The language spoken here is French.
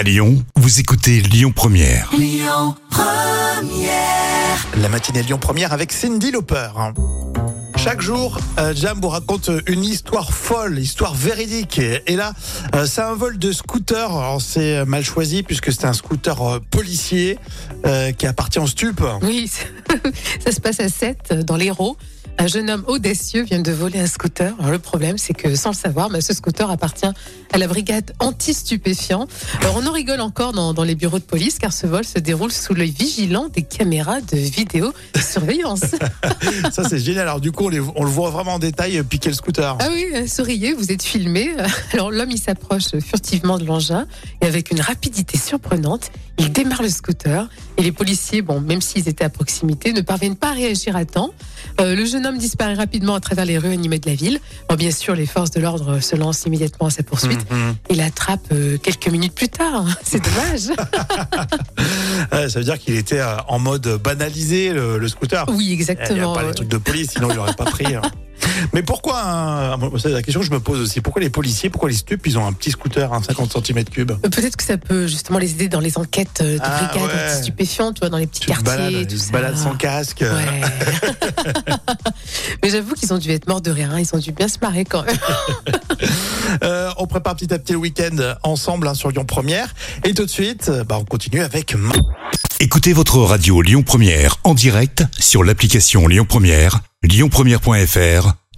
À Lyon, vous écoutez Lyon Première. La matinée Lyon Première avec Cindy Lauper. Chaque jour, euh, Jam vous raconte une histoire folle, histoire véridique. Et là, euh, c'est un vol de scooter. Alors c'est mal choisi puisque c'est un scooter euh, policier euh, qui appartient en stup. Oui, ça se passe à 7 dans l'Hérault. Un jeune homme audacieux vient de voler un scooter. Alors, le problème, c'est que sans le savoir, bah, ce scooter appartient à la brigade anti-stupéfiants. Alors on en rigole encore dans, dans les bureaux de police car ce vol se déroule sous l'œil vigilant des caméras de vidéosurveillance. Ça c'est génial. Alors du coup, on, les- on le voit vraiment en détail euh, piquer le scooter. Ah oui, euh, souriez, vous êtes filmé. Alors l'homme, il s'approche furtivement de l'engin et avec une rapidité surprenante, il démarre le scooter. Et les policiers, bon, même s'ils étaient à proximité, ne parviennent pas à réagir à temps. Euh, le jeune homme disparaît rapidement à travers les rues animées de la ville. Bon, bien sûr, les forces de l'ordre se lancent immédiatement à sa poursuite Mhm. et l'attrapent euh, quelques minutes plus tard. C'est dommage. Ouais, ça veut dire qu'il était euh, en mode banalisé le, le scooter. oui, Il n'y a exactement. pas les trucs de police, sinon il n'aurait pas pris. hein. Mais pourquoi un- moi, C'est la question que je me pose aussi. Pourquoi les policiers, pourquoi les stups, ils ont un petit scooter, un 50 cm3 Euh, Peut-être que ça peut justement les aider dans les enquêtes euh, de Ah, brigades ouais. anti-stupéfiants, tu vois, dans les petits Tu quartiers, balades, tout ils se ça. baladent sans casque. Ouais. Mais j'avoue qu'ils ont dû être morts de rire. hein. Ils ont dû bien se marrer quand même. Euh, on prépare petit à petit le week-end ensemble hein, sur Lyon Première. Et tout de suite, bah, on continue avec Ma- Écoutez votre radio Lyon Première en direct sur l'application Lyon Première, lyonpremière.fr